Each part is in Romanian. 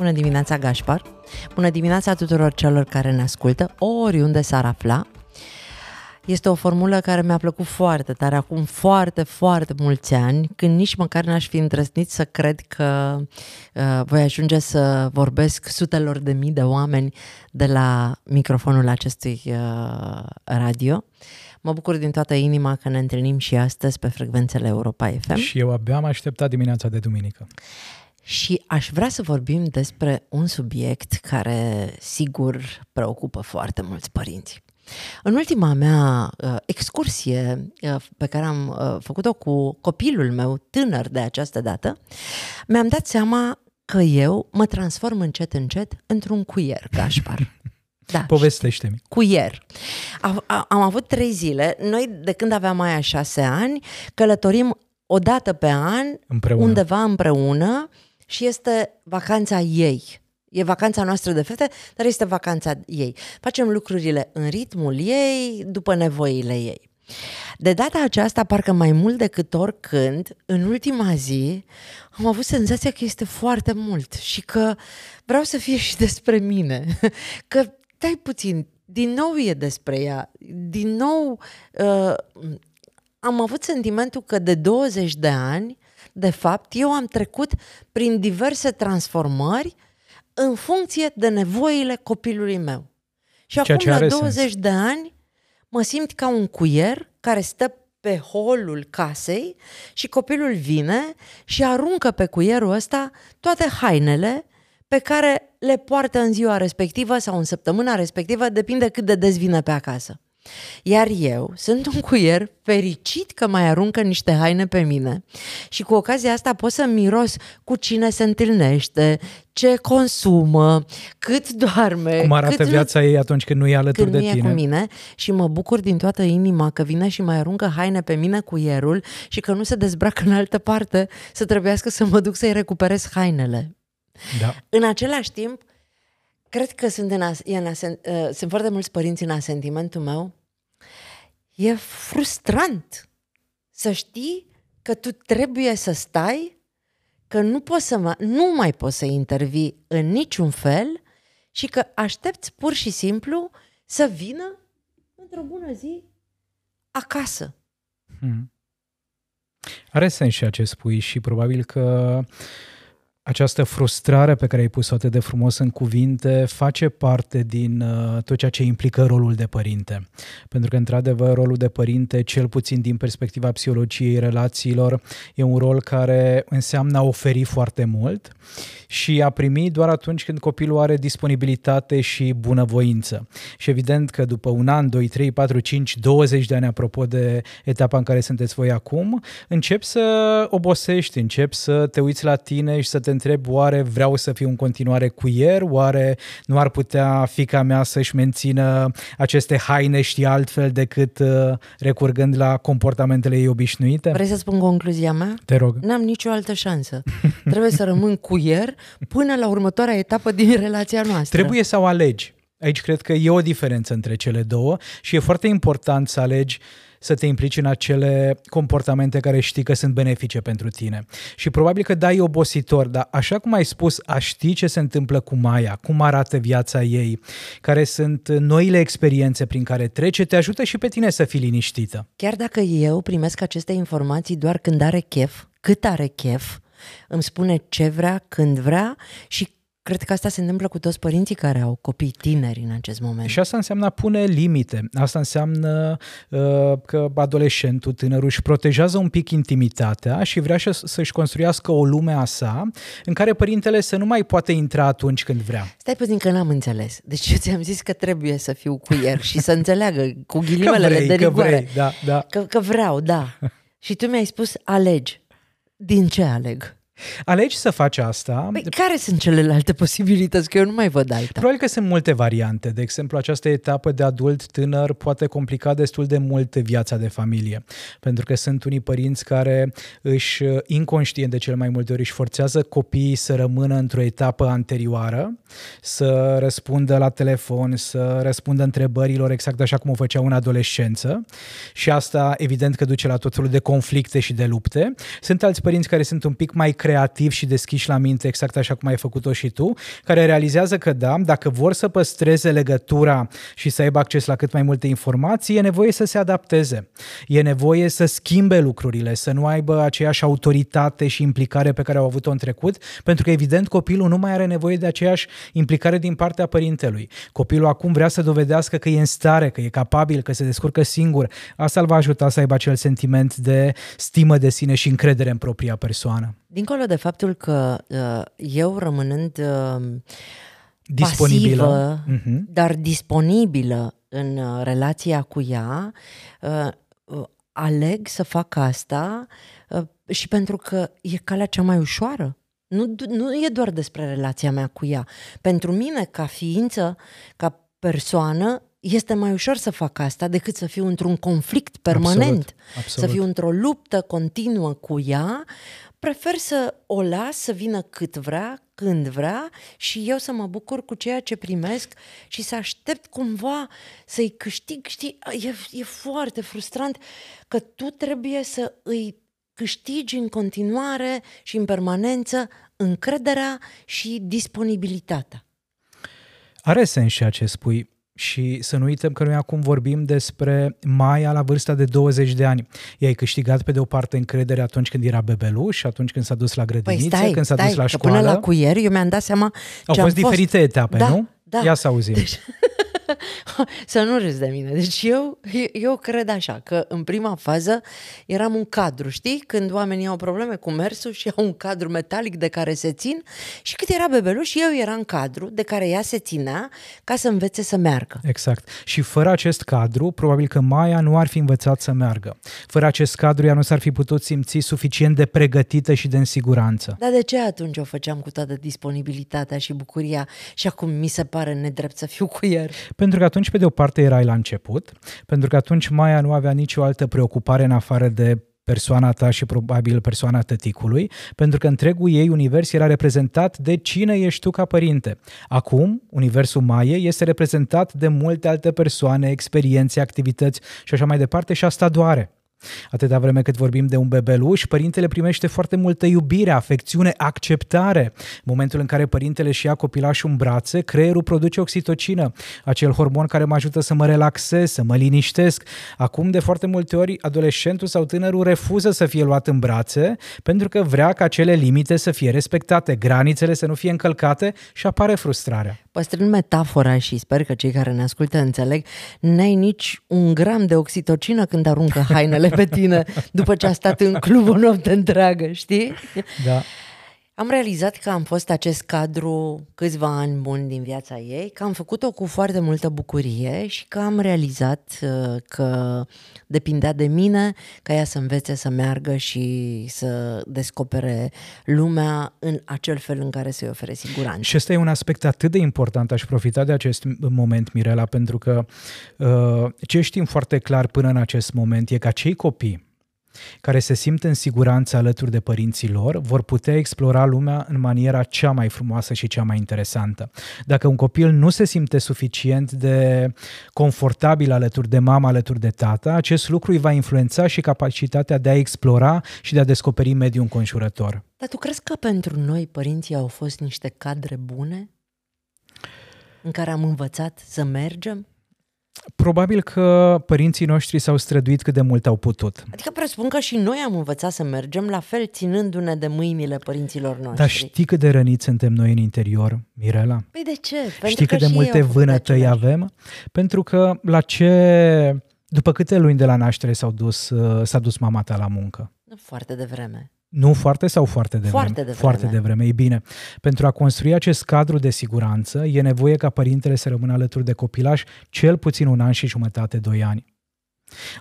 Bună dimineața, Gaspar! Bună dimineața tuturor celor care ne ascultă, oriunde s-ar afla, este o formulă care mi-a plăcut foarte tare acum foarte, foarte mulți ani, când nici măcar n-aș fi îndrăznit să cred că uh, voi ajunge să vorbesc sutelor de mii de oameni de la microfonul acestui uh, radio. Mă bucur din toată inima că ne întâlnim și astăzi pe frecvențele Europa FM. Și eu abia am așteptat dimineața de duminică. Și aș vrea să vorbim despre un subiect care, sigur, preocupă foarte mulți părinți. În ultima mea uh, excursie uh, pe care am uh, făcut-o cu copilul meu tânăr de această dată, mi-am dat seama că eu mă transform încet încet într-un cuier, Gașpar. Da, Povestește-mi. Cuier. Am, am avut trei zile. Noi, de când aveam mai a șase ani, călătorim o dată pe an, împreună. undeva împreună și este vacanța ei. E vacanța noastră de fete, dar este vacanța ei. Facem lucrurile în ritmul ei, după nevoile ei. De data aceasta, parcă mai mult decât oricând, în ultima zi, am avut senzația că este foarte mult și că vreau să fie și despre mine. Că, dai puțin, din nou e despre ea. Din nou, uh, am avut sentimentul că de 20 de ani, de fapt, eu am trecut prin diverse transformări în funcție de nevoile copilului meu. Și Ceea acum, la 20 sens. de ani, mă simt ca un cuier care stă pe holul casei și copilul vine și aruncă pe cuierul ăsta toate hainele pe care le poartă în ziua respectivă sau în săptămâna respectivă, depinde cât de des vine pe acasă. Iar eu sunt un cuier fericit că mai aruncă niște haine pe mine și cu ocazia asta pot să miros cu cine se întâlnește, ce consumă, cât doarme. Cum arată cât viața ei atunci când nu e alături când de tine. cu mine și mă bucur din toată inima că vine și mai aruncă haine pe mine cuierul și că nu se dezbracă în altă parte să trebuiască să mă duc să-i recuperez hainele. Da. În același timp, Cred că sunt, în as- în asen- uh, sunt foarte mulți părinți în asentimentul meu. E frustrant să știi că tu trebuie să stai, că nu, poți să mă, nu mai poți să intervii în niciun fel și că aștepți pur și simplu să vină într-o bună zi acasă. Hmm. Are sens și ce spui și probabil că uh, această frustrare pe care ai pus-o atât de frumos în cuvinte face parte din uh, tot ceea ce implică rolul de părinte. Pentru că, într-adevăr, rolul de părinte, cel puțin din perspectiva psihologiei relațiilor, e un rol care înseamnă a oferi foarte mult și a primi doar atunci când copilul are disponibilitate și bunăvoință. Și evident că după un an, 2, 3, 4, 5, 20 de ani, apropo de etapa în care sunteți voi acum, încep să obosești, încep să te uiți la tine și să te întreb oare vreau să fiu în continuare cuier, oare nu ar putea fica mea să-și mențină aceste haine și altfel decât uh, recurgând la comportamentele ei obișnuite? Vrei să spun concluzia mea? Te rog. N-am nicio altă șansă. Trebuie să rămân cuier până la următoarea etapă din relația noastră. Trebuie să o alegi. Aici cred că e o diferență între cele două și e foarte important să alegi să te implici în acele comportamente care știi că sunt benefice pentru tine. Și probabil că dai obositor, dar așa cum ai spus, a ști ce se întâmplă cu Maia, cum arată viața ei, care sunt noile experiențe prin care trece, te ajută și pe tine să fii liniștită. Chiar dacă eu primesc aceste informații doar când are chef, cât are chef, îmi spune ce vrea, când vrea și Cred că asta se întâmplă cu toți părinții care au copii tineri în acest moment. Și asta înseamnă a pune limite. Asta înseamnă uh, că adolescentul, tânărul își protejează un pic intimitatea și vrea să-și construiască o lume a sa în care părintele să nu mai poate intra atunci când vrea. Stai puțin că n-am înțeles. Deci eu ți-am zis că trebuie să fiu cu el și să înțeleagă cu ghilimele vrei, de rigoare. Că, vrei, da, da. Că, că vreau, da. și tu mi-ai spus alegi. Din ce aleg? Alegi să faci asta. Păi, care sunt celelalte posibilități? Că eu nu mai văd alta. Probabil că sunt multe variante. De exemplu, această etapă de adult tânăr poate complica destul de mult viața de familie. Pentru că sunt unii părinți care își, inconștient de cele mai multe ori, își forțează copiii să rămână într-o etapă anterioară, să răspundă la telefon, să răspundă întrebărilor exact așa cum o făceau în adolescență. Și asta, evident, că duce la tot felul de conflicte și de lupte. Sunt alți părinți care sunt un pic mai creativi și deschiși la minte, exact așa cum ai făcut-o și tu, care realizează că da, dacă vor să păstreze legătura și să aibă acces la cât mai multe informații, e nevoie să se adapteze. E nevoie să schimbe lucrurile, să nu aibă aceeași autoritate și implicare pe care au avut-o în trecut, pentru că evident copilul nu mai are nevoie de aceeași implicare din partea părintelui. Copilul acum vrea să dovedească că e în stare, că e capabil, că se descurcă singur. Asta îl va ajuta să aibă acel sentiment de stimă de sine și încredere în propria persoană. Dincolo de faptul că uh, eu rămânând uh, disponibilă, pasivă, uh-huh. dar disponibilă în uh, relația cu ea, uh, uh, aleg să fac asta uh, și pentru că e calea cea mai ușoară. Nu, nu e doar despre relația mea cu ea. Pentru mine, ca ființă, ca persoană, este mai ușor să fac asta decât să fiu într-un conflict permanent, absolut, absolut. să fiu într-o luptă continuă cu ea, prefer să o las să vină cât vrea, când vrea și eu să mă bucur cu ceea ce primesc și să aștept cumva să-i câștig. Știi, e, e foarte frustrant că tu trebuie să îi câștigi în continuare și în permanență încrederea și disponibilitatea. Are sens ceea ce spui. Și să nu uităm că noi acum vorbim despre Maia la vârsta de 20 de ani. Ea ai câștigat pe de o parte încredere atunci când era bebeluș, atunci când s-a dus la grădiniță, păi stai, când s-a stai, dus la școală. până la cuier eu mi-am dat seama Au ce fost diferite fost. etape, da, nu? Da. Ia să auzim. Deci... să nu râzi de mine. Deci eu, eu cred așa, că în prima fază eram un cadru, știi? Când oamenii au probleme cu mersul și au un cadru metalic de care se țin și cât era bebeluș, eu eram cadru de care ea se ținea ca să învețe să meargă. Exact. Și fără acest cadru, probabil că Maia nu ar fi învățat să meargă. Fără acest cadru, ea nu s-ar fi putut simți suficient de pregătită și de în siguranță. Dar de ce atunci o făceam cu toată disponibilitatea și bucuria și acum mi se pare nedrept să fiu cu el? Pentru că atunci, pe de o parte, erai la început, pentru că atunci Maia nu avea nicio altă preocupare în afară de persoana ta și probabil persoana tăticului, pentru că întregul ei univers era reprezentat de cine ești tu ca părinte. Acum, universul Maie este reprezentat de multe alte persoane, experiențe, activități și așa mai departe și asta doare. Atâta vreme cât vorbim de un bebeluș, părintele primește foarte multă iubire, afecțiune, acceptare. În momentul în care părintele își ia copilașul în brațe, creierul produce oxitocină, acel hormon care mă ajută să mă relaxez, să mă liniștesc. Acum, de foarte multe ori, adolescentul sau tânărul refuză să fie luat în brațe pentru că vrea ca acele limite să fie respectate, granițele să nu fie încălcate și apare frustrarea. Păstrând metafora și sper că cei care ne ascultă înțeleg, n-ai nici un gram de oxitocină când aruncă hainele pe tine după ce a stat în club o noapte întreagă, știi? Da. Am realizat că am fost acest cadru câțiva ani buni din viața ei, că am făcut-o cu foarte multă bucurie și că am realizat uh, că depindea de mine ca ea să învețe să meargă și să descopere lumea în acel fel în care să-i ofere siguranță. Și ăsta e un aspect atât de important, aș profita de acest moment, Mirela, pentru că uh, ce știm foarte clar până în acest moment e că acei copii care se simt în siguranță alături de părinții lor, vor putea explora lumea în maniera cea mai frumoasă și cea mai interesantă. Dacă un copil nu se simte suficient de confortabil alături de mama, alături de tata, acest lucru îi va influența și capacitatea de a explora și de a descoperi mediul înconjurător. Dar tu crezi că pentru noi părinții au fost niște cadre bune în care am învățat să mergem? Probabil că părinții noștri s-au străduit cât de mult au putut. Adică presupun că și noi am învățat să mergem, la fel ținându-ne de mâinile părinților noștri. Dar știi cât de răniți suntem noi în interior, Mirela? Păi de ce? Pentru știi cât de multe vânătăi avem? Pentru că la ce... După câte luni de la naștere s-au dus, s-a dus mama ta la muncă? Foarte devreme. Nu foarte sau foarte devreme? Foarte devreme. Foarte devreme, e bine. Pentru a construi acest cadru de siguranță, e nevoie ca părintele să rămână alături de copilaș cel puțin un an și jumătate, doi ani.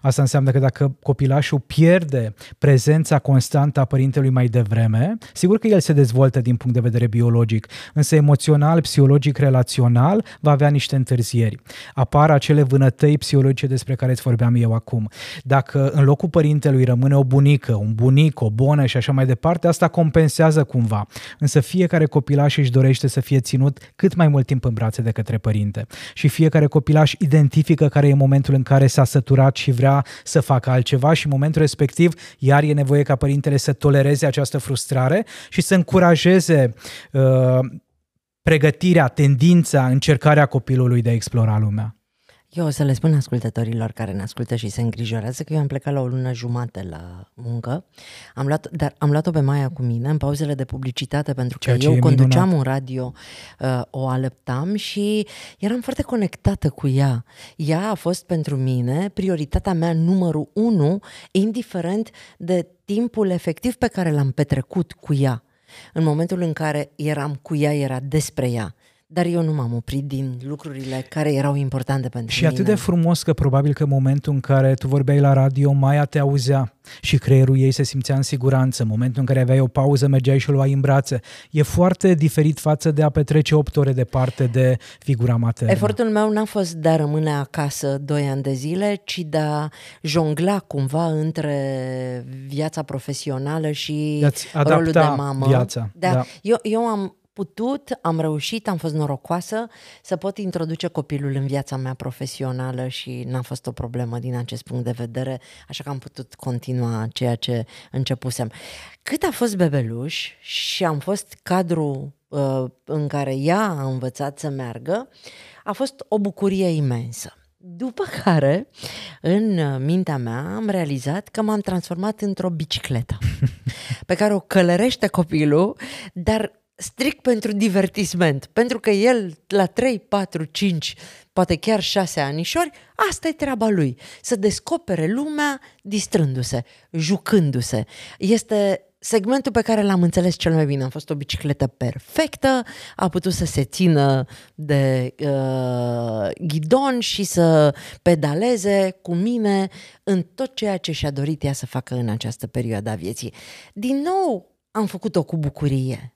Asta înseamnă că dacă copilașul pierde prezența constantă a părintelui mai devreme, sigur că el se dezvoltă din punct de vedere biologic, însă emoțional, psihologic, relațional va avea niște întârzieri. Apar acele vânătăi psihologice despre care îți vorbeam eu acum. Dacă în locul părintelui rămâne o bunică, un bunic, o bonă și așa mai departe, asta compensează cumva. Însă fiecare copilaș își dorește să fie ținut cât mai mult timp în brațe de către părinte. Și fiecare copilaș identifică care e momentul în care s-a săturat și vrea să facă altceva și în momentul respectiv iar e nevoie ca părintele să tolereze această frustrare și să încurajeze uh, pregătirea, tendința, încercarea copilului de a explora lumea. Eu o să le spun ascultătorilor care ne ascultă și se îngrijorează că eu am plecat la o lună jumate la muncă, am luat, dar am luat-o pe Maia cu mine în pauzele de publicitate pentru că Ceea eu conduceam minunat. un radio, uh, o alăptam și eram foarte conectată cu ea. Ea a fost pentru mine prioritatea mea numărul unu, indiferent de timpul efectiv pe care l-am petrecut cu ea. În momentul în care eram cu ea, era despre ea. Dar eu nu m-am oprit din lucrurile care erau importante pentru și mine. Și atât de frumos că probabil că în momentul în care tu vorbeai la radio, Maia te auzea și creierul ei se simțea în siguranță. În momentul în care aveai o pauză, mergeai și o luai în brațe. E foarte diferit față de a petrece 8 ore departe de figura maternă. Efortul meu n-a fost de a rămâne acasă 2 ani de zile, ci de a jongla cumva între viața profesională și rolul de mamă. Viața. Da. Da. Eu, eu am putut, am reușit, am fost norocoasă să pot introduce copilul în viața mea profesională și n-a fost o problemă din acest punct de vedere, așa că am putut continua ceea ce începusem. Cât a fost bebeluș și am fost cadru uh, în care ea a învățat să meargă, a fost o bucurie imensă. După care, în mintea mea, am realizat că m-am transformat într-o bicicletă pe care o călărește copilul, dar strict pentru divertisment, pentru că el la 3, 4, 5, poate chiar 6 anișori, asta e treaba lui, să descopere lumea distrându-se, jucându-se. Este segmentul pe care l-am înțeles cel mai bine. A fost o bicicletă perfectă, a putut să se țină de uh, ghidon și să pedaleze cu mine în tot ceea ce și-a dorit ea să facă în această perioadă a vieții. Din nou, am făcut-o cu bucurie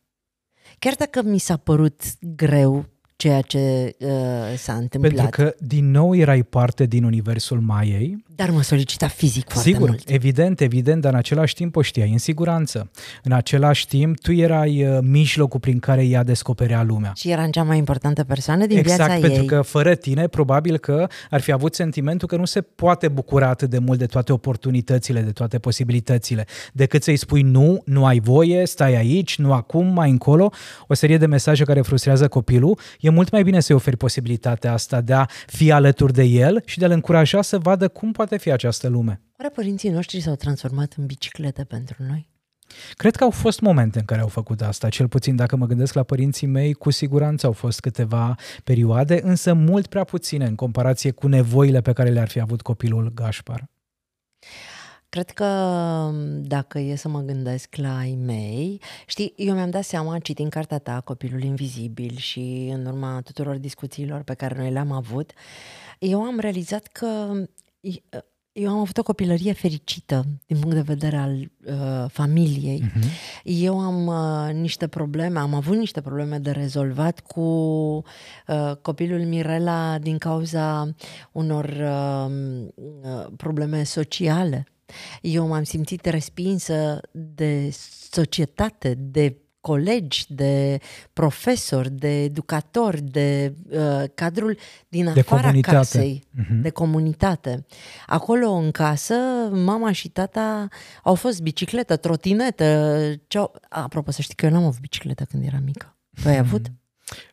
Chiar dacă mi s-a părut greu ceea ce uh, s-a întâmplat. Pentru că din nou erai parte din universul Maiei. Dar mă solicita fizic foarte Sigur, mult. evident, evident, dar în același timp o știai în siguranță. În același timp, tu erai uh, mijlocul prin care ea descoperea lumea. Și era în cea mai importantă persoană din exact, viața ei. Exact, pentru că fără tine, probabil că ar fi avut sentimentul că nu se poate bucura atât de mult de toate oportunitățile, de toate posibilitățile, decât să-i spui nu, nu ai voie, stai aici, nu acum, mai încolo, o serie de mesaje care frustrează copilul. E mult mai bine să-i oferi posibilitatea asta de a fi alături de el și de a-l încuraja să vadă cum poate fi această lume. Oare părinții noștri s-au transformat în biciclete pentru noi? Cred că au fost momente în care au făcut asta, cel puțin dacă mă gândesc la părinții mei, cu siguranță au fost câteva perioade, însă mult prea puține în comparație cu nevoile pe care le-ar fi avut copilul Gașpar. Cred că dacă e să mă gândesc la ai mei, știi, eu mi-am dat seama citind cartea ta, Copilul Invizibil și în urma tuturor discuțiilor pe care noi le-am avut, eu am realizat că eu am avut o copilărie fericită din punct de vedere al uh, familiei. Uh-huh. Eu am uh, niște probleme, am avut niște probleme de rezolvat cu uh, copilul Mirela din cauza unor uh, uh, probleme sociale. Eu m-am simțit respinsă de societate, de colegi, de profesori, de educatori, de uh, cadrul din afara de casei, uh-huh. de comunitate. Acolo în casă, mama și tata au fost bicicletă, trotinetă. Ce Apropo, să știi că eu n-am avut bicicletă când eram mică. Tu ai avut?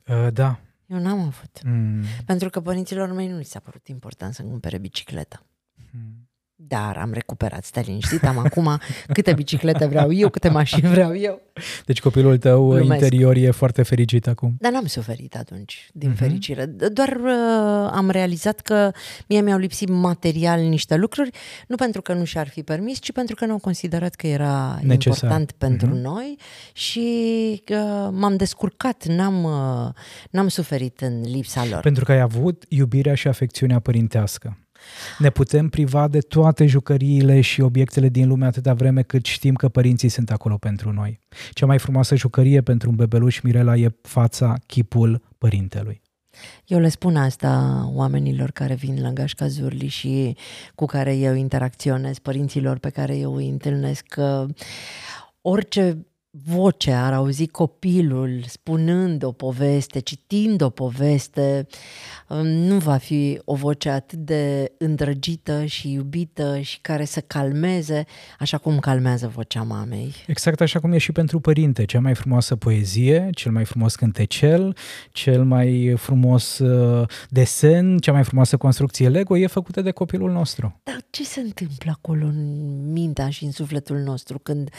Uh, da. Eu n-am avut. Mm. Pentru că părinților mei nu li s-a părut important să cumpere bicicletă. Mm. Dar am recuperat, stai liniștit, am acum câte biciclete vreau eu, câte mașini vreau eu. Deci copilul tău Glumesc. interior e foarte fericit acum. Dar n-am suferit atunci, din uh-huh. fericire. Doar uh, am realizat că mie mi-au lipsit material niște lucruri, nu pentru că nu și-ar fi permis, ci pentru că nu au considerat că era Necesar. important pentru uh-huh. noi și uh, m-am descurcat, n-am, uh, n-am suferit în lipsa lor. Pentru că ai avut iubirea și afecțiunea părintească. Ne putem priva de toate jucăriile și obiectele din lume atâta vreme cât știm că părinții sunt acolo pentru noi. Cea mai frumoasă jucărie pentru un bebeluș Mirela e fața, chipul părintelui. Eu le spun asta oamenilor care vin la Gașca Zurli și cu care eu interacționez, părinților pe care eu îi întâlnesc, că orice voce ar auzi copilul spunând o poveste, citind o poveste, um, nu va fi o voce atât de îndrăgită și iubită și care să calmeze, așa cum calmează vocea mamei. Exact așa cum e și pentru părinte. Cea mai frumoasă poezie, cel mai frumos cântecel, cel mai frumos uh, desen, cea mai frumoasă construcție Lego e făcută de copilul nostru. Dar ce se întâmplă acolo în mintea și în sufletul nostru când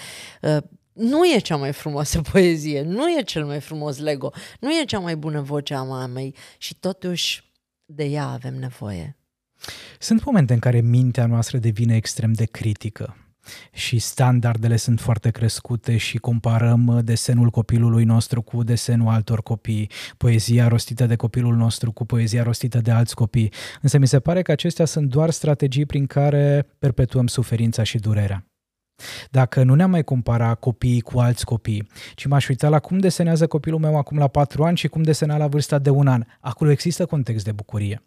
uh, nu e cea mai frumoasă poezie, nu e cel mai frumos Lego, nu e cea mai bună voce a mamei și totuși de ea avem nevoie. Sunt momente în care mintea noastră devine extrem de critică și standardele sunt foarte crescute și comparăm desenul copilului nostru cu desenul altor copii, poezia rostită de copilul nostru cu poezia rostită de alți copii. Însă mi se pare că acestea sunt doar strategii prin care perpetuăm suferința și durerea. Dacă nu ne-am mai compara copiii cu alți copii, ci m-aș uita la cum desenează copilul meu acum la patru ani și cum desena la vârsta de un an, acolo există context de bucurie.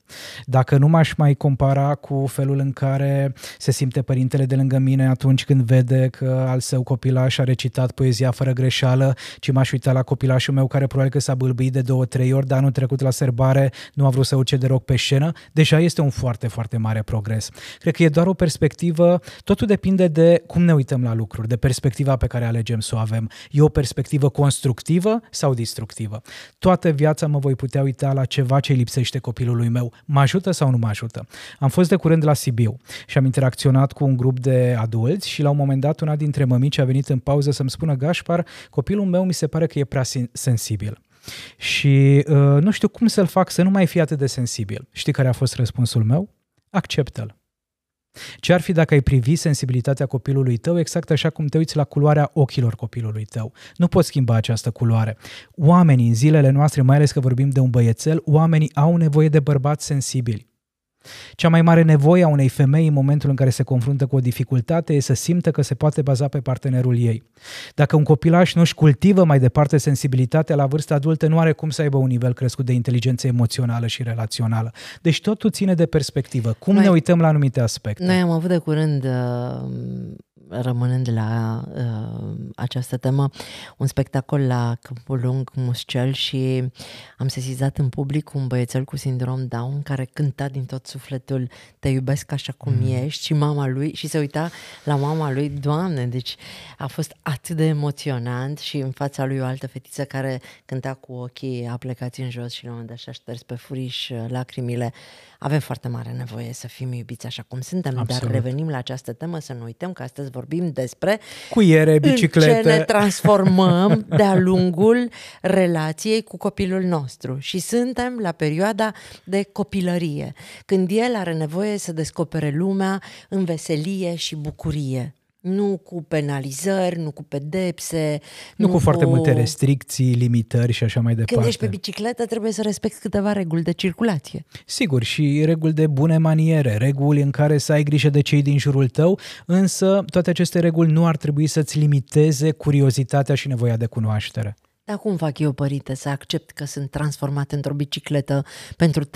Dacă nu m-aș mai compara cu felul în care se simte părintele de lângă mine atunci când vede că al său copilaș a recitat poezia fără greșeală, ci m-aș uita la copilașul meu care probabil că s-a bâlbâit de două, trei ori, dar anul trecut la serbare nu a vrut să uce de rog pe scenă, deja este un foarte, foarte mare progres. Cred că e doar o perspectivă, totul depinde de cum ne uităm uităm la lucruri, de perspectiva pe care alegem să o avem. E o perspectivă constructivă sau destructivă? Toată viața mă voi putea uita la ceva ce lipsește copilului meu. Mă ajută sau nu mă ajută? Am fost de curând la Sibiu și am interacționat cu un grup de adulți și la un moment dat una dintre mămici a venit în pauză să-mi spună Gașpar, copilul meu mi se pare că e prea sensibil. Și uh, nu știu cum să-l fac să nu mai fie atât de sensibil. Știi care a fost răspunsul meu? Acceptă-l. Ce ar fi dacă ai privi sensibilitatea copilului tău exact așa cum te uiți la culoarea ochilor copilului tău? Nu poți schimba această culoare. Oamenii în zilele noastre, mai ales că vorbim de un băiețel, oamenii au nevoie de bărbați sensibili. Cea mai mare nevoie a unei femei în momentul în care se confruntă cu o dificultate e să simtă că se poate baza pe partenerul ei. Dacă un copilaș nu își cultivă mai departe sensibilitatea la vârsta adultă, nu are cum să aibă un nivel crescut de inteligență emoțională și relațională. Deci totul ține de perspectivă. Cum noi, ne uităm la anumite aspecte? Noi am avut de curând uh, rămânând la uh, această temă, un spectacol la Câmpul Lung Muscel și am sesizat în public un băiețel cu sindrom Down care cânta din tot sufletul Te iubesc așa cum mm. ești și mama lui și se uita la mama lui, Doamne, deci a fost atât de emoționant și în fața lui o altă fetiță care cânta cu ochii aplecați în jos și la un moment dat și-a șters pe furiș uh, lacrimile. Avem foarte mare nevoie să fim iubiți așa cum suntem, Absolut. dar revenim la această temă să nu uităm că astăzi vorbim despre cuiere, biciclete. În ce ne transformăm de-a lungul relației cu copilul nostru. Și suntem la perioada de copilărie, când el are nevoie să descopere lumea în veselie și bucurie nu cu penalizări, nu cu pedepse. Nu, nu cu, cu foarte multe restricții, limitări și așa mai departe. Când ești pe bicicletă trebuie să respecti câteva reguli de circulație. Sigur, și reguli de bune maniere, reguli în care să ai grijă de cei din jurul tău, însă toate aceste reguli nu ar trebui să-ți limiteze curiozitatea și nevoia de cunoaștere. Dar cum fac eu, părinte, să accept că sunt transformat într-o bicicletă pentru 3-4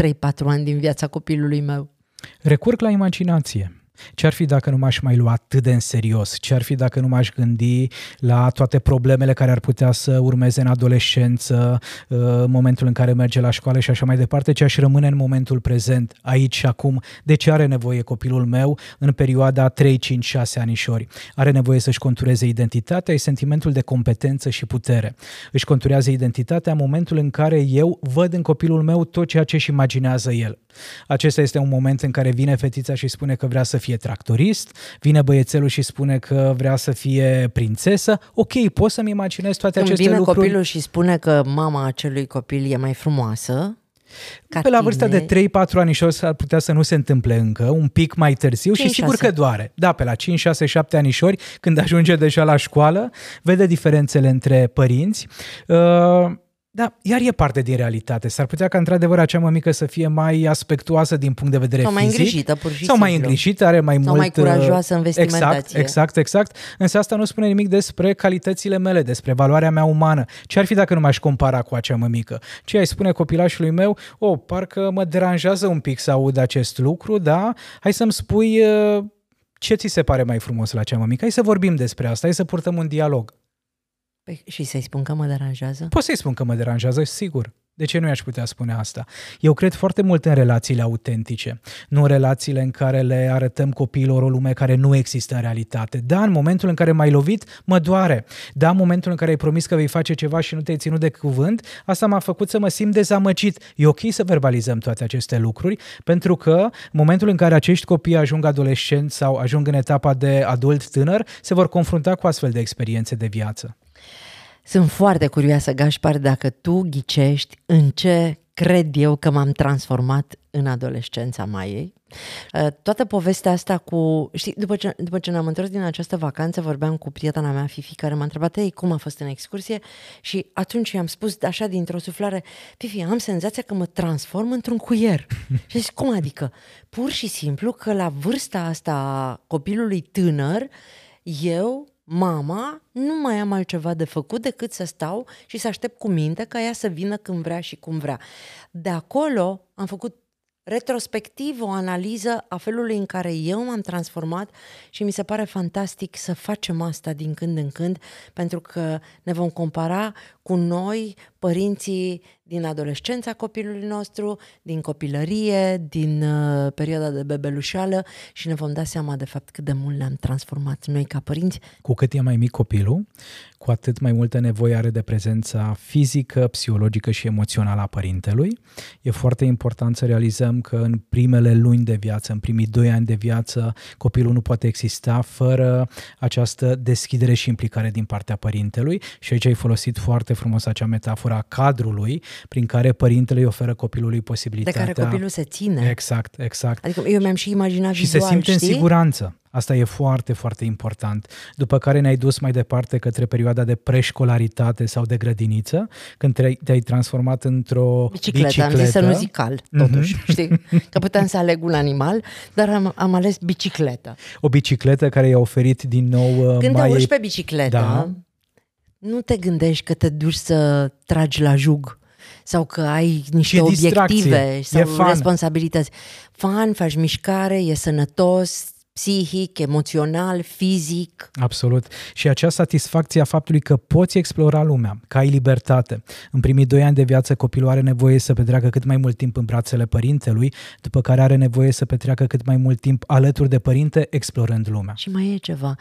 ani din viața copilului meu? Recurg la imaginație. Ce-ar fi dacă nu m-aș mai lua atât de în serios? Ce-ar fi dacă nu m-aș gândi la toate problemele care ar putea să urmeze în adolescență, uh, în momentul în care merge la școală și așa mai departe, ce aș rămâne în momentul prezent, aici și acum? De ce are nevoie copilul meu în perioada 3, 5, 6 anișori? Are nevoie să-și contureze identitatea, e sentimentul de competență și putere. Își conturează identitatea în momentul în care eu văd în copilul meu tot ceea ce își imaginează el. Acesta este un moment în care vine fetița și spune că vrea să fie tractorist, vine băiețelul și spune că vrea să fie prințesă. Ok, pot să-mi imaginez toate Când aceste vine lucruri. copilul și spune că mama acelui copil e mai frumoasă, ca pe la vârsta de 3-4 ani și ar putea să nu se întâmple încă, un pic mai târziu 5, și sigur 6. că doare. Da, pe la 5, 6, 7 anișori, când ajunge deja la școală, vede diferențele între părinți. Uh, Da, iar e parte din realitate. S-ar putea ca într-adevăr acea mămică să fie mai aspectuoasă din punct de vedere sau fizic. mai îngrijită, pur și Sau mai îngrijită, are mai sau mult... mai curajoasă în Exact, vestimentație. exact, exact. Însă asta nu spune nimic despre calitățile mele, despre valoarea mea umană. Ce ar fi dacă nu m-aș compara cu acea mămică? Ce ai spune copilașului meu? O, oh, parcă mă deranjează un pic să aud acest lucru, da? Hai să-mi spui uh, ce ți se pare mai frumos la acea mămică. Hai să vorbim despre asta, hai să purtăm un dialog. Păi, și să-i spun că mă deranjează? Pot să-i spun că mă deranjează, sigur. De ce nu i-aș putea spune asta? Eu cred foarte mult în relațiile autentice, nu în relațiile în care le arătăm copiilor o lume care nu există în realitate. Da, în momentul în care m-ai lovit, mă doare. Da, în momentul în care ai promis că vei face ceva și nu te-ai ținut de cuvânt, asta m-a făcut să mă simt dezamăgit. E ok să verbalizăm toate aceste lucruri, pentru că în momentul în care acești copii ajung adolescenți sau ajung în etapa de adult tânăr, se vor confrunta cu astfel de experiențe de viață. Sunt foarte curioasă, Gașpar, dacă tu ghicești în ce cred eu că m-am transformat în adolescența Maiei. Uh, toată povestea asta cu... Știi, după ce, după ce ne-am întors din această vacanță, vorbeam cu prietena mea, Fifi, care m-a întrebat, ei, cum a fost în excursie? Și atunci i-am spus așa dintr-o suflare, Fifi, am senzația că mă transform într-un cuier. și zic, cum adică? Pur și simplu că la vârsta asta a copilului tânăr, eu mama, nu mai am altceva de făcut decât să stau și să aștept cu minte ca ea să vină când vrea și cum vrea. De acolo am făcut retrospectiv o analiză a felului în care eu m-am transformat și mi se pare fantastic să facem asta din când în când, pentru că ne vom compara cu noi, părinții din adolescența copilului nostru, din copilărie, din uh, perioada de bebelușeală și ne vom da seama de fapt cât de mult ne-am transformat noi ca părinți. Cu cât e mai mic copilul, cu atât mai multă nevoie are de prezența fizică, psihologică și emoțională a părintelui. E foarte important să realizăm că în primele luni de viață, în primii doi ani de viață, copilul nu poate exista fără această deschidere și implicare din partea părintelui și aici ai folosit foarte frumos acea metaforă a cadrului prin care părintele îi oferă copilului posibilitatea... De care copilul se ține. Exact, exact. Adică eu mi-am și imaginat și vizual, se simte știi? în siguranță. Asta e foarte, foarte important. După care ne-ai dus mai departe către perioada de preșcolaritate sau de grădiniță, când te-ai, te-ai transformat într-o bicicletă. bicicletă. Am zis să nu zic cal, totuși, mm-hmm. știi? Că puteam să aleg un animal, dar am, am ales bicicletă. O bicicletă care i-a oferit din nou... Când mai... te urci pe bicicletă, da. nu te gândești că te duci să tragi la jug sau că ai niște e obiective sau e fun. responsabilități. Fan, faci mișcare, e sănătos, psihic, emoțional, fizic. Absolut. Și acea satisfacție a faptului că poți explora lumea, că ai libertate. În primii doi ani de viață copilul are nevoie să petreacă cât mai mult timp în brațele părintelui, după care are nevoie să petreacă cât mai mult timp alături de părinte, explorând lumea. Și mai e ceva.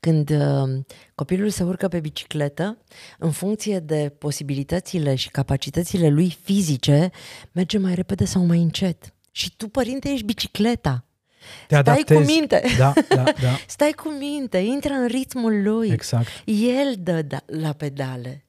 Când uh, copilul se urcă pe bicicletă, în funcție de posibilitățile și capacitățile lui fizice, merge mai repede sau mai încet. Și tu, părinte, ești bicicleta. Te Stai adaptezi. cu minte. Da, da, da. Stai cu minte, intră în ritmul lui. Exact. El dă da- la pedale.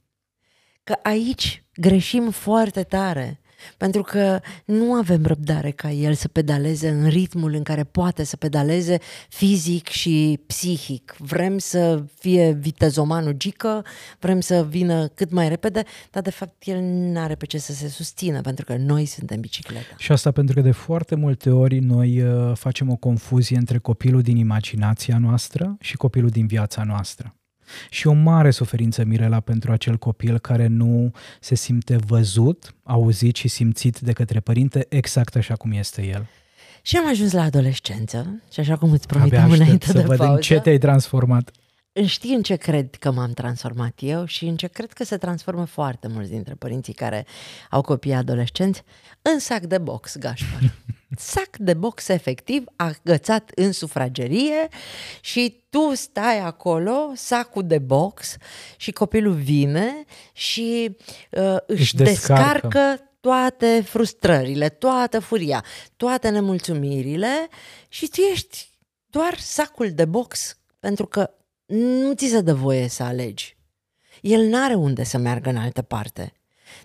Că aici greșim foarte tare. Pentru că nu avem răbdare ca el să pedaleze în ritmul în care poate să pedaleze fizic și psihic. Vrem să fie vitezomanul gică, vrem să vină cât mai repede, dar de fapt el nu are pe ce să se susțină, pentru că noi suntem bicicleta. Și asta pentru că de foarte multe ori noi uh, facem o confuzie între copilul din imaginația noastră și copilul din viața noastră. Și o mare suferință, Mirela, pentru acel copil care nu se simte văzut, auzit și simțit de către părinte exact așa cum este el. Și am ajuns la adolescență și așa cum îți promiteam înainte să de văd pauză. în ce te-ai transformat. Știi în ce cred că m-am transformat eu și în ce cred că se transformă foarte mulți dintre părinții care au copii adolescenți? În sac de box, Gașpar. sac de box efectiv, agățat în sufragerie și tu stai acolo, sacul de box și copilul vine și uh, își, Își descarcă. descarcă toate frustrările, toată furia, toate nemulțumirile și tu ești doar sacul de box pentru că nu ți se dă voie să alegi. El n-are unde să meargă în altă parte.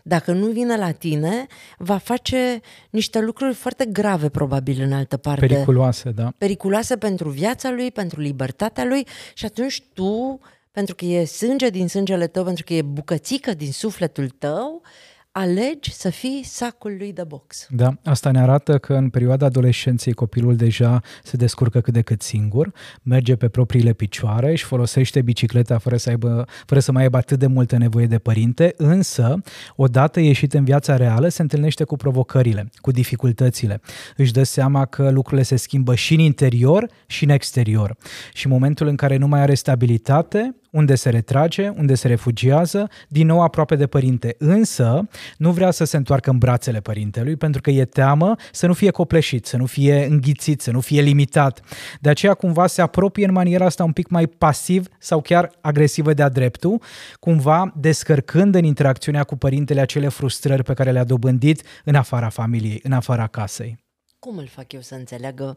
Dacă nu vine la tine, va face niște lucruri foarte grave, probabil, în altă parte. Periculoase, da. Periculoase pentru viața lui, pentru libertatea lui și atunci tu, pentru că e sânge din sângele tău, pentru că e bucățică din sufletul tău, alegi să fii sacul lui de box. Da, asta ne arată că în perioada adolescenței copilul deja se descurcă cât de cât singur, merge pe propriile picioare, și folosește bicicleta fără să, aibă, fără să mai aibă atât de multă nevoie de părinte, însă, odată ieșit în viața reală, se întâlnește cu provocările, cu dificultățile. Își dă seama că lucrurile se schimbă și în interior și în exterior. Și în momentul în care nu mai are stabilitate, unde se retrage, unde se refugiază, din nou aproape de părinte. Însă nu vrea să se întoarcă în brațele părintelui pentru că e teamă să nu fie copleșit, să nu fie înghițit, să nu fie limitat. De aceea cumva se apropie în maniera asta un pic mai pasiv sau chiar agresivă de-a dreptul, cumva descărcând în interacțiunea cu părintele acele frustrări pe care le-a dobândit în afara familiei, în afara casei. Cum îl fac eu să înțeleagă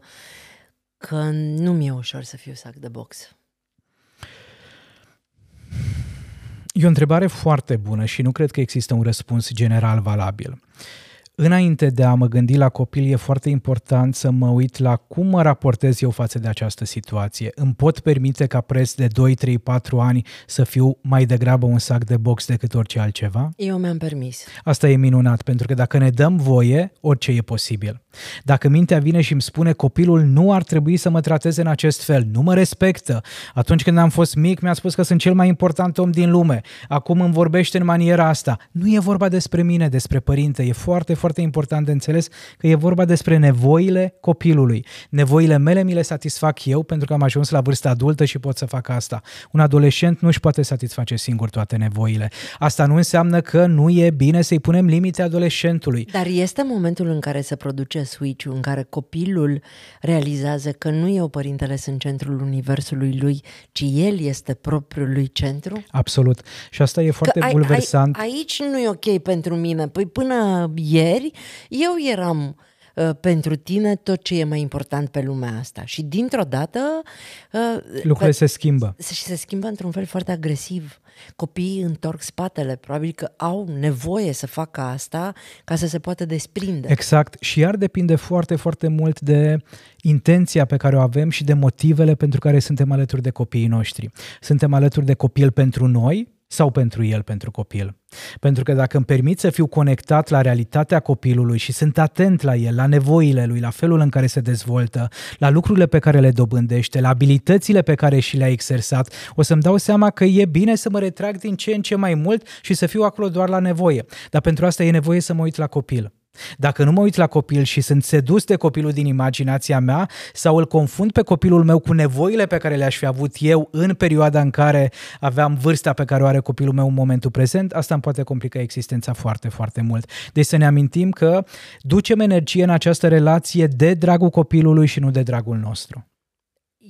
că nu mi-e ușor să fiu sac de box? E o întrebare foarte bună și nu cred că există un răspuns general valabil. Înainte de a mă gândi la copil, e foarte important să mă uit la cum mă raportez eu față de această situație. Îmi pot permite ca preț de 2, 3, 4 ani să fiu mai degrabă un sac de box decât orice altceva? Eu mi-am permis. Asta e minunat, pentru că dacă ne dăm voie, orice e posibil. Dacă mintea vine și îmi spune copilul nu ar trebui să mă trateze în acest fel, nu mă respectă. Atunci când am fost mic mi-a spus că sunt cel mai important om din lume. Acum îmi vorbește în maniera asta. Nu e vorba despre mine, despre părinte. E foarte, foarte important de înțeles că e vorba despre nevoile copilului. Nevoile mele mi le satisfac eu pentru că am ajuns la vârsta adultă și pot să fac asta. Un adolescent nu își poate satisface singur toate nevoile. Asta nu înseamnă că nu e bine să-i punem limite adolescentului. Dar este momentul în care se produce switch în care copilul realizează că nu eu, părintele, sunt centrul universului lui, ci el este propriul lui centru? Absolut. Și asta e foarte că bulversant. Ai, aici nu e ok pentru mine. Păi până ieri eu eram uh, pentru tine tot ce e mai important pe lumea asta. Și dintr-o dată... Uh, Lucrurile se schimbă. Și se schimbă într-un fel foarte agresiv. Copiii întorc spatele, probabil că au nevoie să facă asta ca să se poată desprinde. Exact. Și iar depinde foarte, foarte mult de intenția pe care o avem și de motivele pentru care suntem alături de copiii noștri. Suntem alături de copil pentru noi, sau pentru el, pentru copil. Pentru că dacă îmi permit să fiu conectat la realitatea copilului și sunt atent la el, la nevoile lui, la felul în care se dezvoltă, la lucrurile pe care le dobândește, la abilitățile pe care și le-a exersat, o să-mi dau seama că e bine să mă retrag din ce în ce mai mult și să fiu acolo doar la nevoie. Dar pentru asta e nevoie să mă uit la copil. Dacă nu mă uit la copil și sunt sedus de copilul din imaginația mea sau îl confund pe copilul meu cu nevoile pe care le-aș fi avut eu în perioada în care aveam vârsta pe care o are copilul meu în momentul prezent, asta îmi poate complica existența foarte, foarte mult. Deci să ne amintim că ducem energie în această relație de dragul copilului și nu de dragul nostru.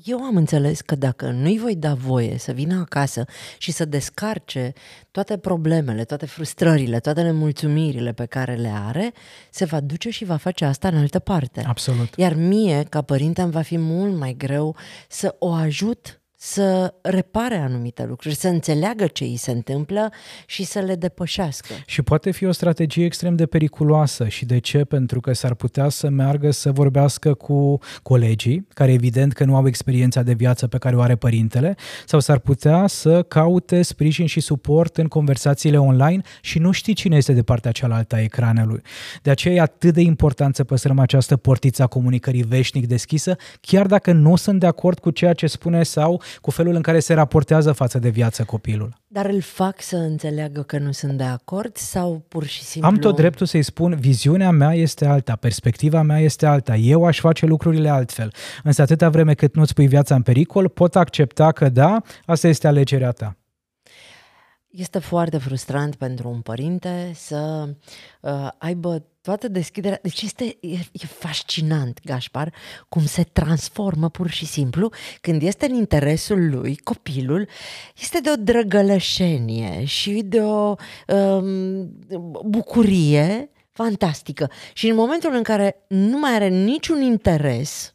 Eu am înțeles că dacă nu-i voi da voie să vină acasă și să descarce toate problemele, toate frustrările, toate nemulțumirile pe care le are, se va duce și va face asta în altă parte. Absolut. Iar mie, ca părinte, îmi va fi mult mai greu să o ajut să repare anumite lucruri, să înțeleagă ce îi se întâmplă și să le depășească. Și poate fi o strategie extrem de periculoasă. Și de ce? Pentru că s-ar putea să meargă să vorbească cu colegii, care evident că nu au experiența de viață pe care o are părintele, sau s-ar putea să caute sprijin și suport în conversațiile online și nu știi cine este de partea cealaltă a ecranelui. De aceea e atât de important să păstrăm această portiță a comunicării veșnic deschisă, chiar dacă nu sunt de acord cu ceea ce spune sau cu felul în care se raportează față de viață copilul. Dar îl fac să înțeleagă că nu sunt de acord sau pur și simplu... Am tot dreptul să-i spun, viziunea mea este alta, perspectiva mea este alta, eu aș face lucrurile altfel. Însă atâta vreme cât nu-ți pui viața în pericol, pot accepta că da, asta este alegerea ta. Este foarte frustrant pentru un părinte să uh, aibă toată deschiderea. Deci este e, e fascinant, Gașpar, cum se transformă pur și simplu când este în interesul lui, copilul, este de o drăgălășenie și de o um, bucurie fantastică. Și în momentul în care nu mai are niciun interes,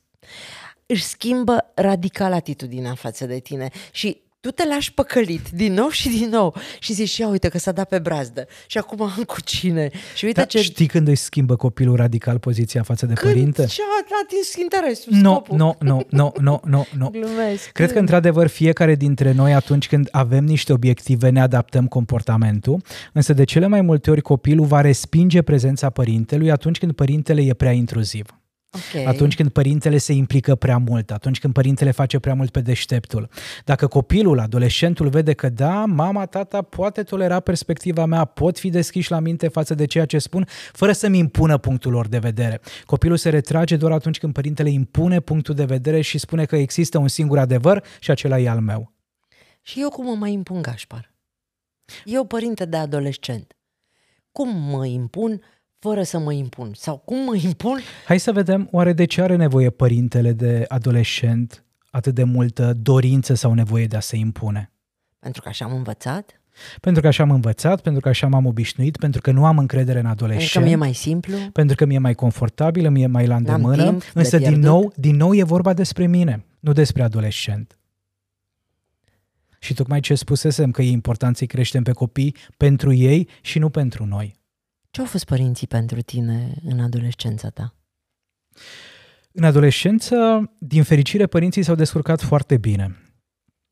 își schimbă radical atitudinea față de tine și tu te lași păcălit din nou și din nou și zici, ia uite că s-a dat pe brazdă și acum am cu cine. Și uite da, ce... Știi când își schimbă copilul radical poziția față de când părinte? și-a atins interesul, Nu, scopul. nu, nu, nu, nu, nu, nu. Glumesc. Cred că, într-adevăr, fiecare dintre noi, atunci când avem niște obiective, ne adaptăm comportamentul, însă de cele mai multe ori copilul va respinge prezența părintelui atunci când părintele e prea intruziv. Okay. Atunci când părintele se implică prea mult, atunci când părintele face prea mult pe deșteptul. Dacă copilul, adolescentul vede că da, mama, tata poate tolera perspectiva mea, pot fi deschiși la minte față de ceea ce spun, fără să-mi impună punctul lor de vedere. Copilul se retrage doar atunci când părintele impune punctul de vedere și spune că există un singur adevăr și acela e al meu. Și eu cum mă mai impun, Gașpar? Eu, părinte de adolescent, cum mă impun fără să mă impun? Sau cum mă impun? Hai să vedem, oare de ce are nevoie părintele de adolescent atât de multă dorință sau nevoie de a se impune? Pentru că așa am învățat? Pentru că așa am învățat, pentru că așa m-am obișnuit, pentru că nu am încredere în adolescent. Pentru că mi-e mai simplu? Pentru că mi-e mai confortabil, mi-e mai la îndemână. timp însă, de din pierdut. nou, din nou e vorba despre mine, nu despre adolescent. Și tocmai ce spusesem că e important să-i creștem pe copii pentru ei și nu pentru noi. Ce au fost părinții pentru tine în adolescența ta? În adolescență, din fericire, părinții s-au descurcat foarte bine.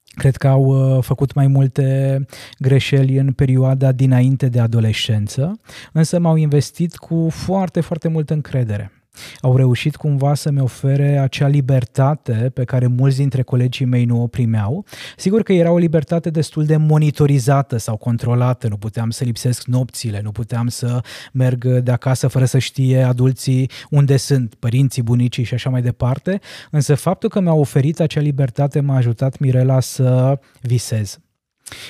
Cred că au uh, făcut mai multe greșeli în perioada dinainte de adolescență, însă m-au investit cu foarte, foarte multă încredere. Au reușit cumva să-mi ofere acea libertate pe care mulți dintre colegii mei nu o primeau. Sigur că era o libertate destul de monitorizată sau controlată, nu puteam să lipsesc nopțile, nu puteam să merg de acasă fără să știe adulții unde sunt, părinții, bunicii și așa mai departe, însă faptul că mi-au oferit acea libertate m-a ajutat Mirela să visez.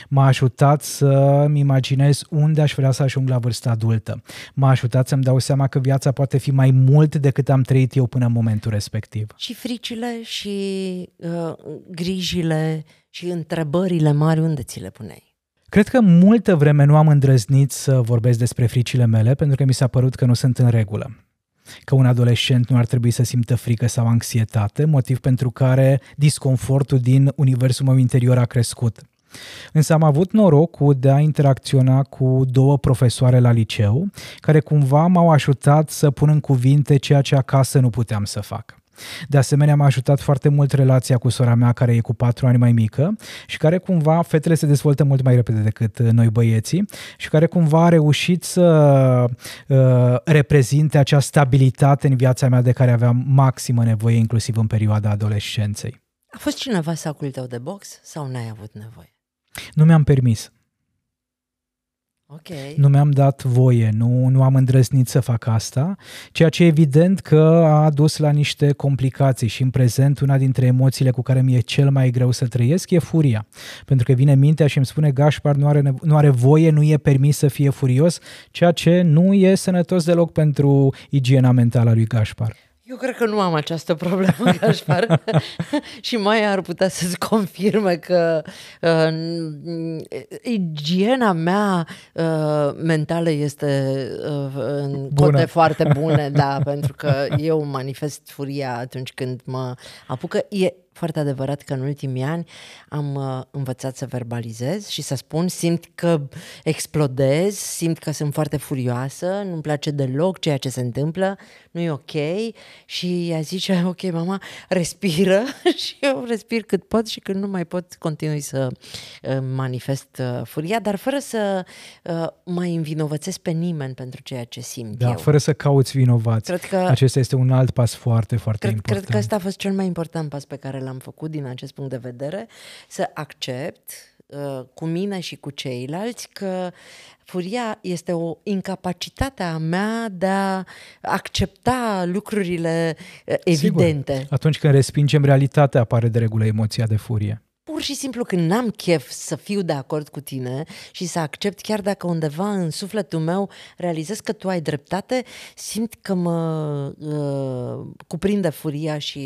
M-a ajutat să-mi imaginez unde aș vrea să ajung la vârsta adultă. M-a ajutat să-mi dau seama că viața poate fi mai mult decât am trăit eu până în momentul respectiv. Și fricile și uh, grijile și întrebările mari, unde ți le puneai? Cred că multă vreme nu am îndrăznit să vorbesc despre fricile mele pentru că mi s-a părut că nu sunt în regulă că un adolescent nu ar trebui să simtă frică sau anxietate, motiv pentru care disconfortul din universul meu interior a crescut. Însă am avut norocul de a interacționa cu două profesoare la liceu, care cumva m-au ajutat să pun în cuvinte ceea ce acasă nu puteam să fac. De asemenea, m-a ajutat foarte mult relația cu sora mea, care e cu patru ani mai mică și care cumva, fetele se dezvoltă mult mai repede decât noi băieții și care cumva a reușit să uh, reprezinte acea stabilitate în viața mea de care aveam maximă nevoie, inclusiv în perioada adolescenței. A fost cineva sacul tău de box sau n-ai avut nevoie? Nu mi-am permis. Ok. Nu mi-am dat voie, nu, nu am îndrăznit să fac asta, ceea ce evident că a dus la niște complicații și în prezent una dintre emoțiile cu care mi-e cel mai greu să trăiesc e furia. Pentru că vine mintea și îmi spune Gașpar nu are, nevo- nu are voie, nu e permis să fie furios, ceea ce nu e sănătos deloc pentru igiena mentală a lui Gașpar. Eu cred că nu am această problemă, Gașpar. și mai ar putea să-ți confirme că uh, igiena mea uh, mentală este uh, în Bună. cote foarte bune, da, pentru că eu manifest furia atunci când mă apucă. E foarte adevărat că în ultimii ani am uh, învățat să verbalizez și să spun, simt că explodez, simt că sunt foarte furioasă, nu-mi place deloc ceea ce se întâmplă, nu e ok și ea zice, ok mama, respiră și eu respir cât pot și când nu mai pot continui să uh, manifest uh, furia, dar fără să uh, mai învinovățesc pe nimeni pentru ceea ce simt Da, eu. fără să cauți vinovați. Cred că- Acesta este un alt pas foarte, foarte Cred, important. cred că ăsta a fost cel mai important pas pe care l-am făcut din acest punct de vedere, să accept uh, cu mine și cu ceilalți că furia este o incapacitate a mea de a accepta lucrurile uh, evidente. Sigur. Atunci când respingem realitatea, apare de regulă emoția de furie. Pur și simplu când n-am chef să fiu de acord cu tine și să accept chiar dacă undeva în sufletul meu realizez că tu ai dreptate, simt că mă uh, cuprinde furia și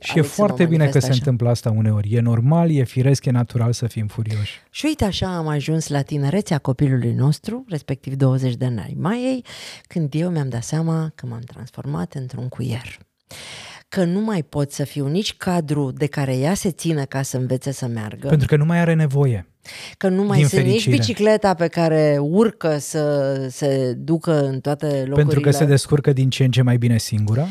Și aleg e să foarte mă bine că manifest se așa. întâmplă asta uneori. E normal, e firesc, e natural să fim furioși. Și uite așa am ajuns la tinerețea copilului nostru, respectiv 20 de ani ai Maiei, când eu mi-am dat seama că m-am transformat într-un cuier. Că nu mai pot să fiu nici cadru de care ea se ține ca să învețe să meargă. Pentru că nu mai are nevoie. Că nu mai sunt fericire. nici bicicleta pe care urcă să se ducă în toate locurile. Pentru că se descurcă din ce în ce mai bine singură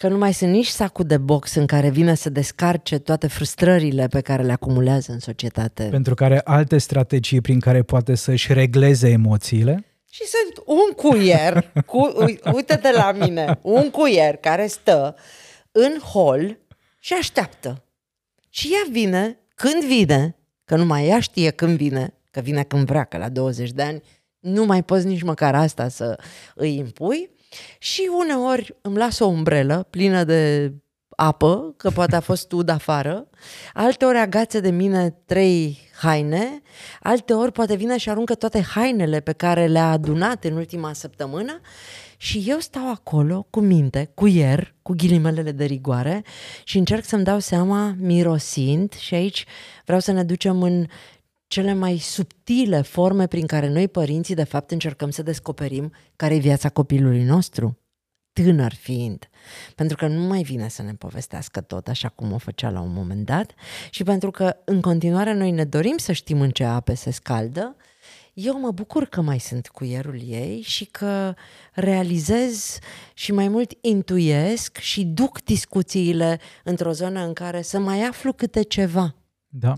că nu mai sunt nici sacul de box în care vine să descarce toate frustrările pe care le acumulează în societate. Pentru care alte strategii prin care poate să-și regleze emoțiile. Și sunt un cuier, cu, uite-te la mine, un cuier care stă în hol și așteaptă. Și ea vine, când vine, că numai ea știe când vine, că vine când vrea, că la 20 de ani nu mai poți nici măcar asta să îi impui, și uneori îmi las o umbrelă plină de apă, că poate a fost ud afară, alte ori agață de mine trei haine, alte ori poate vine și aruncă toate hainele pe care le-a adunat în ultima săptămână. Și eu stau acolo cu minte, cu ier, cu ghilimelele de rigoare și încerc să-mi dau seama mirosind și aici vreau să ne ducem în cele mai subtile forme prin care noi părinții de fapt încercăm să descoperim care e viața copilului nostru, tânăr fiind. Pentru că nu mai vine să ne povestească tot așa cum o făcea la un moment dat și pentru că în continuare noi ne dorim să știm în ce ape se scaldă, eu mă bucur că mai sunt cuierul ei și că realizez și mai mult intuiesc și duc discuțiile într-o zonă în care să mai aflu câte ceva. Da,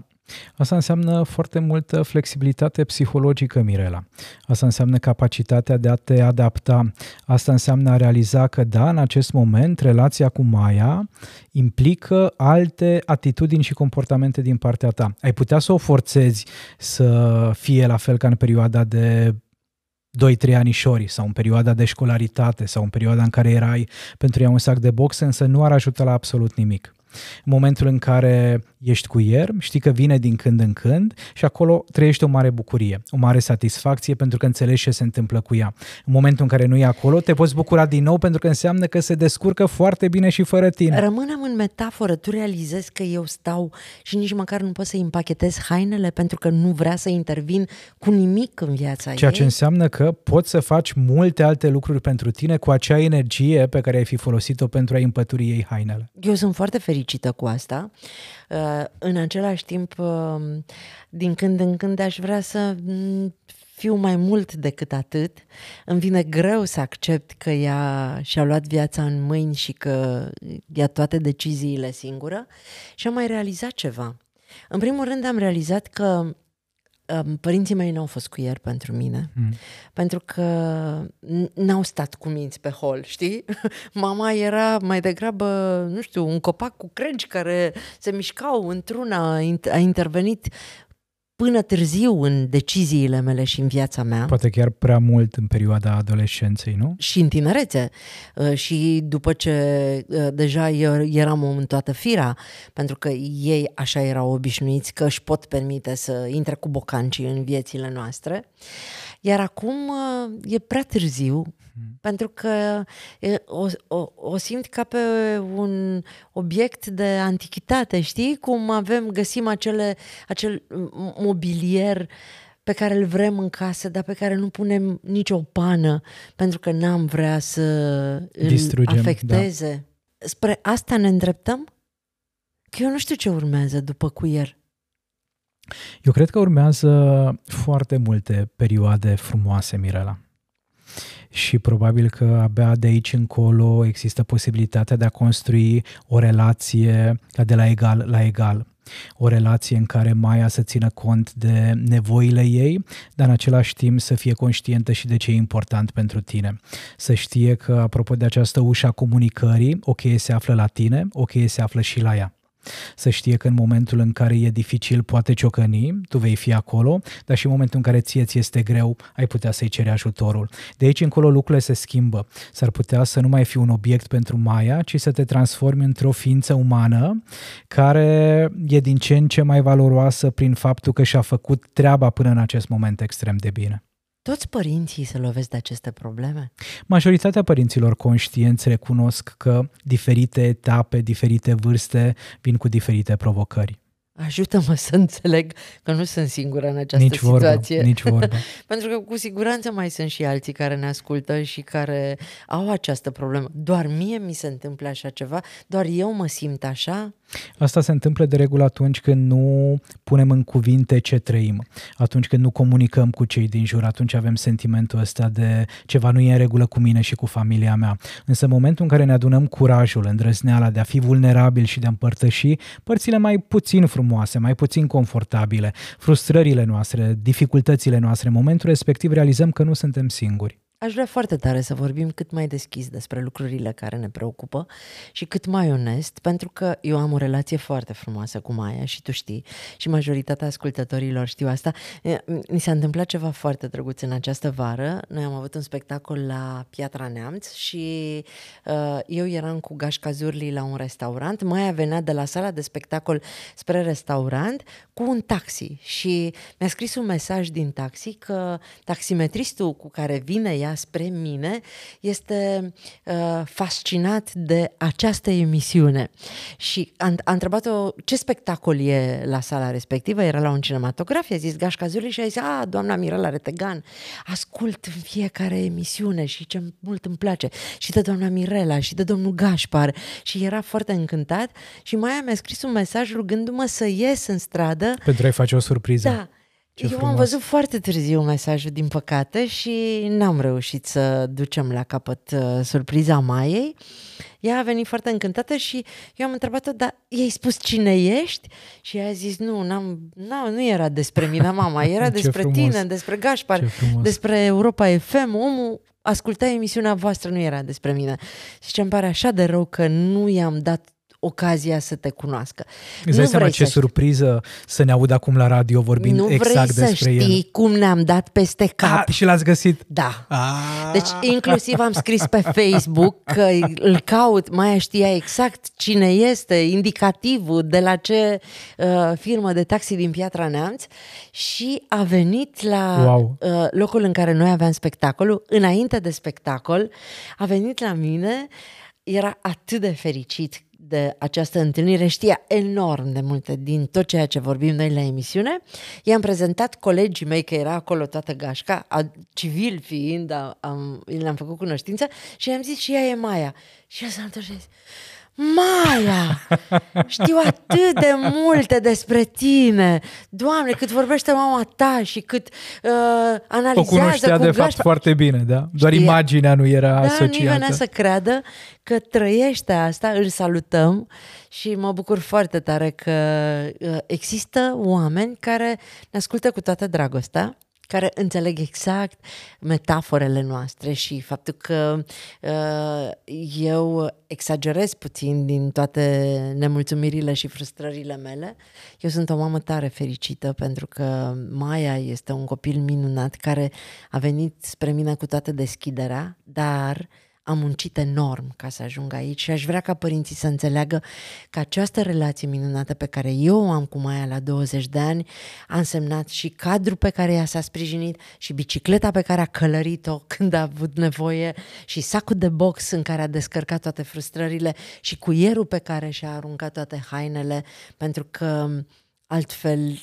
Asta înseamnă foarte multă flexibilitate psihologică, Mirela. Asta înseamnă capacitatea de a te adapta. Asta înseamnă a realiza că, da, în acest moment, relația cu Maia implică alte atitudini și comportamente din partea ta. Ai putea să o forțezi să fie la fel ca în perioada de 2-3 anișori sau în perioada de școlaritate sau în perioada în care erai pentru ea un sac de box, însă nu ar ajuta la absolut nimic. În momentul în care ești cu el, știi că vine din când în când și acolo trăiești o mare bucurie, o mare satisfacție pentru că înțelegi ce se întâmplă cu ea. În momentul în care nu e acolo, te poți bucura din nou pentru că înseamnă că se descurcă foarte bine și fără tine. Rămânem în metaforă, tu realizezi că eu stau și nici măcar nu pot să împachetez hainele pentru că nu vrea să intervin cu nimic în viața Ceea ei. ce înseamnă că poți să faci multe alte lucruri pentru tine cu acea energie pe care ai fi folosit-o pentru a împături ei hainele. Eu sunt foarte fericită cu asta. Uh, în același timp, uh, din când în când aș vrea să mm, fiu mai mult decât atât. Îmi vine greu să accept că ea și-a luat viața în mâini și că ia toate deciziile singură și am mai realizat ceva. În primul rând am realizat că părinții mei n-au fost cuieri pentru mine, mm. pentru că n-au stat cu minți pe hol, știi? Mama era mai degrabă, nu știu, un copac cu crengi care se mișcau într-una, a intervenit până târziu în deciziile mele și în viața mea. Poate chiar prea mult în perioada adolescenței, nu? Și în tinerețe. Uh, și după ce uh, deja eu eram în toată fira, pentru că ei așa erau obișnuiți că își pot permite să intre cu bocancii în viețile noastre. Iar acum uh, e prea târziu Mm. Pentru că o, o, o simt ca pe un obiect de antichitate, știi? Cum avem, găsim acele, acel mobilier pe care îl vrem în casă, dar pe care nu punem nicio pană, pentru că n-am vrea să îl Distrugem, afecteze. Da. Spre asta ne îndreptăm? Că eu nu știu ce urmează după cuier. Eu cred că urmează foarte multe perioade frumoase, Mirela și probabil că abia de aici încolo există posibilitatea de a construi o relație ca de la egal la egal. O relație în care Maia să țină cont de nevoile ei, dar în același timp să fie conștientă și de ce e important pentru tine. Să știe că, apropo de această ușa comunicării, o cheie se află la tine, o cheie se află și la ea. Să știe că în momentul în care e dificil poate ciocăni, tu vei fi acolo, dar și în momentul în care ție ți este greu, ai putea să-i ceri ajutorul. De aici încolo lucrurile se schimbă. S-ar putea să nu mai fi un obiect pentru Maia, ci să te transformi într-o ființă umană care e din ce în ce mai valoroasă prin faptul că și-a făcut treaba până în acest moment extrem de bine. Toți părinții se lovesc de aceste probleme? Majoritatea părinților conștienți recunosc că diferite etape, diferite vârste vin cu diferite provocări. ajută-mă să înțeleg că nu sunt singură în această nici situație. Vorbă, nici vorbă. Pentru că cu siguranță mai sunt și alții care ne ascultă și care au această problemă. Doar mie mi se întâmplă așa ceva? Doar eu mă simt așa? Asta se întâmplă de regulă atunci când nu punem în cuvinte ce trăim, atunci când nu comunicăm cu cei din jur, atunci avem sentimentul ăsta de ceva nu e în regulă cu mine și cu familia mea. Însă în momentul în care ne adunăm curajul, îndrăzneala de a fi vulnerabil și de a împărtăși părțile mai puțin frumoase, mai puțin confortabile, frustrările noastre, dificultățile noastre, în momentul respectiv realizăm că nu suntem singuri. Aș vrea foarte tare să vorbim cât mai deschis despre lucrurile care ne preocupă și cât mai onest, pentru că eu am o relație foarte frumoasă cu Maia și tu știi și majoritatea ascultătorilor știu asta. Mi s-a întâmplat ceva foarte drăguț în această vară. Noi am avut un spectacol la Piatra Neamț și uh, eu eram cu Gașca Zurli la un restaurant. Maia venea de la sala de spectacol spre restaurant cu un taxi și mi-a scris un mesaj din taxi că taximetristul cu care vine ea spre mine este uh, fascinat de această emisiune. Și a, a întrebat-o ce spectacol e la sala respectivă, era la un cinematograf, i-a zis Gașca Zuri și a zis, a, doamna Mirela Retegan, ascult în fiecare emisiune și ce mult îmi place. Și de doamna Mirela și de domnul Gașpar. Și era foarte încântat și mai mi-a scris un mesaj rugându-mă să ies în stradă. Pentru a-i face o surpriză. Da, ce Eu frumos. am văzut foarte târziu mesajul, din păcate, și n-am reușit să ducem la capăt uh, surpriza Maiei. Ea a venit foarte încântată și eu am întrebat-o, dar i-ai spus cine ești? Și ea a zis, nu, n-am, n-am, nu era despre mine, mama, era despre frumos. tine, despre Gașpar, despre Europa FM. Omul asculta emisiunea voastră, nu era despre mine. Și ce îmi pare așa de rău că nu i-am dat ocazia să te cunoască. Îți dai seama ce surpriză să ne aud acum la radio vorbind nu exact vrei despre să știi el. cum ne-am dat peste cap. A, și l-ați găsit? Da. A. Deci inclusiv am scris pe Facebook că îl caut, mai știa exact cine este, indicativul de la ce uh, firmă de taxi din Piatra Neamț și a venit la wow. uh, locul în care noi aveam spectacolul, înainte de spectacol, a venit la mine era atât de fericit de această întâlnire, știa enorm de multe din tot ceea ce vorbim noi la emisiune. I-am prezentat colegii mei, că era acolo toată gașca, a, civil fiind, a, am, le-am făcut cunoștință și i-am zis și ea e Maia. Și eu s-a întors și Maia, știu atât de multe despre tine. Doamne, cât vorbește mama ta și cât uh, analizează o cunoștea cu de fapt foarte bine, da? Doar Știa. imaginea nu era da, asociată. Da, venea să creadă că trăiește asta, îl salutăm și mă bucur foarte tare că uh, există oameni care ne ascultă cu toată dragostea care înțeleg exact metaforele noastre și faptul că uh, eu exagerez puțin din toate nemulțumirile și frustrările mele. Eu sunt o mamă tare fericită pentru că Maia este un copil minunat care a venit spre mine cu toată deschiderea, dar uh, am muncit enorm ca să ajung aici și aș vrea ca părinții să înțeleagă că această relație minunată pe care eu o am cu Maia la 20 de ani a însemnat și cadrul pe care ea s-a sprijinit și bicicleta pe care a călărit-o când a avut nevoie și sacul de box în care a descărcat toate frustrările și cuierul pe care și-a aruncat toate hainele pentru că altfel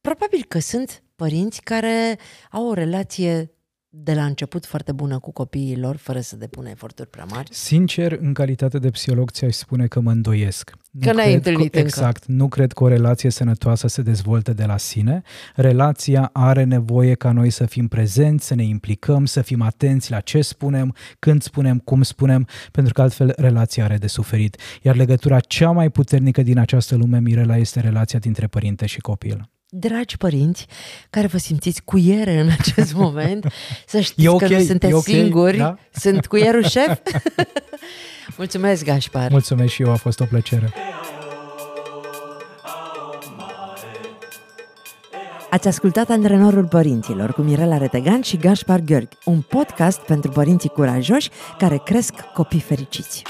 probabil că sunt părinți care au o relație de la început foarte bună cu copiii lor, fără să depună eforturi prea mari? Sincer, în calitate de psiholog, ți-aș spune că mă îndoiesc. Că nu n-ai întâlnit că, Exact. Nu cred că o relație sănătoasă se dezvolte de la sine. Relația are nevoie ca noi să fim prezenți, să ne implicăm, să fim atenți la ce spunem, când spunem, cum spunem, pentru că altfel relația are de suferit. Iar legătura cea mai puternică din această lume, Mirela, este relația dintre părinte și copil dragi părinți care vă simțiți cuiere în acest moment, să știți okay, că nu sunteți okay, singuri, da? sunt cuierul șef. Mulțumesc, Gașpar! Mulțumesc și eu, a fost o plăcere! Ați ascultat Antrenorul Părinților cu Mirela Retegan și Gașpar Gheorghe, un podcast pentru părinții curajoși care cresc copii fericiți.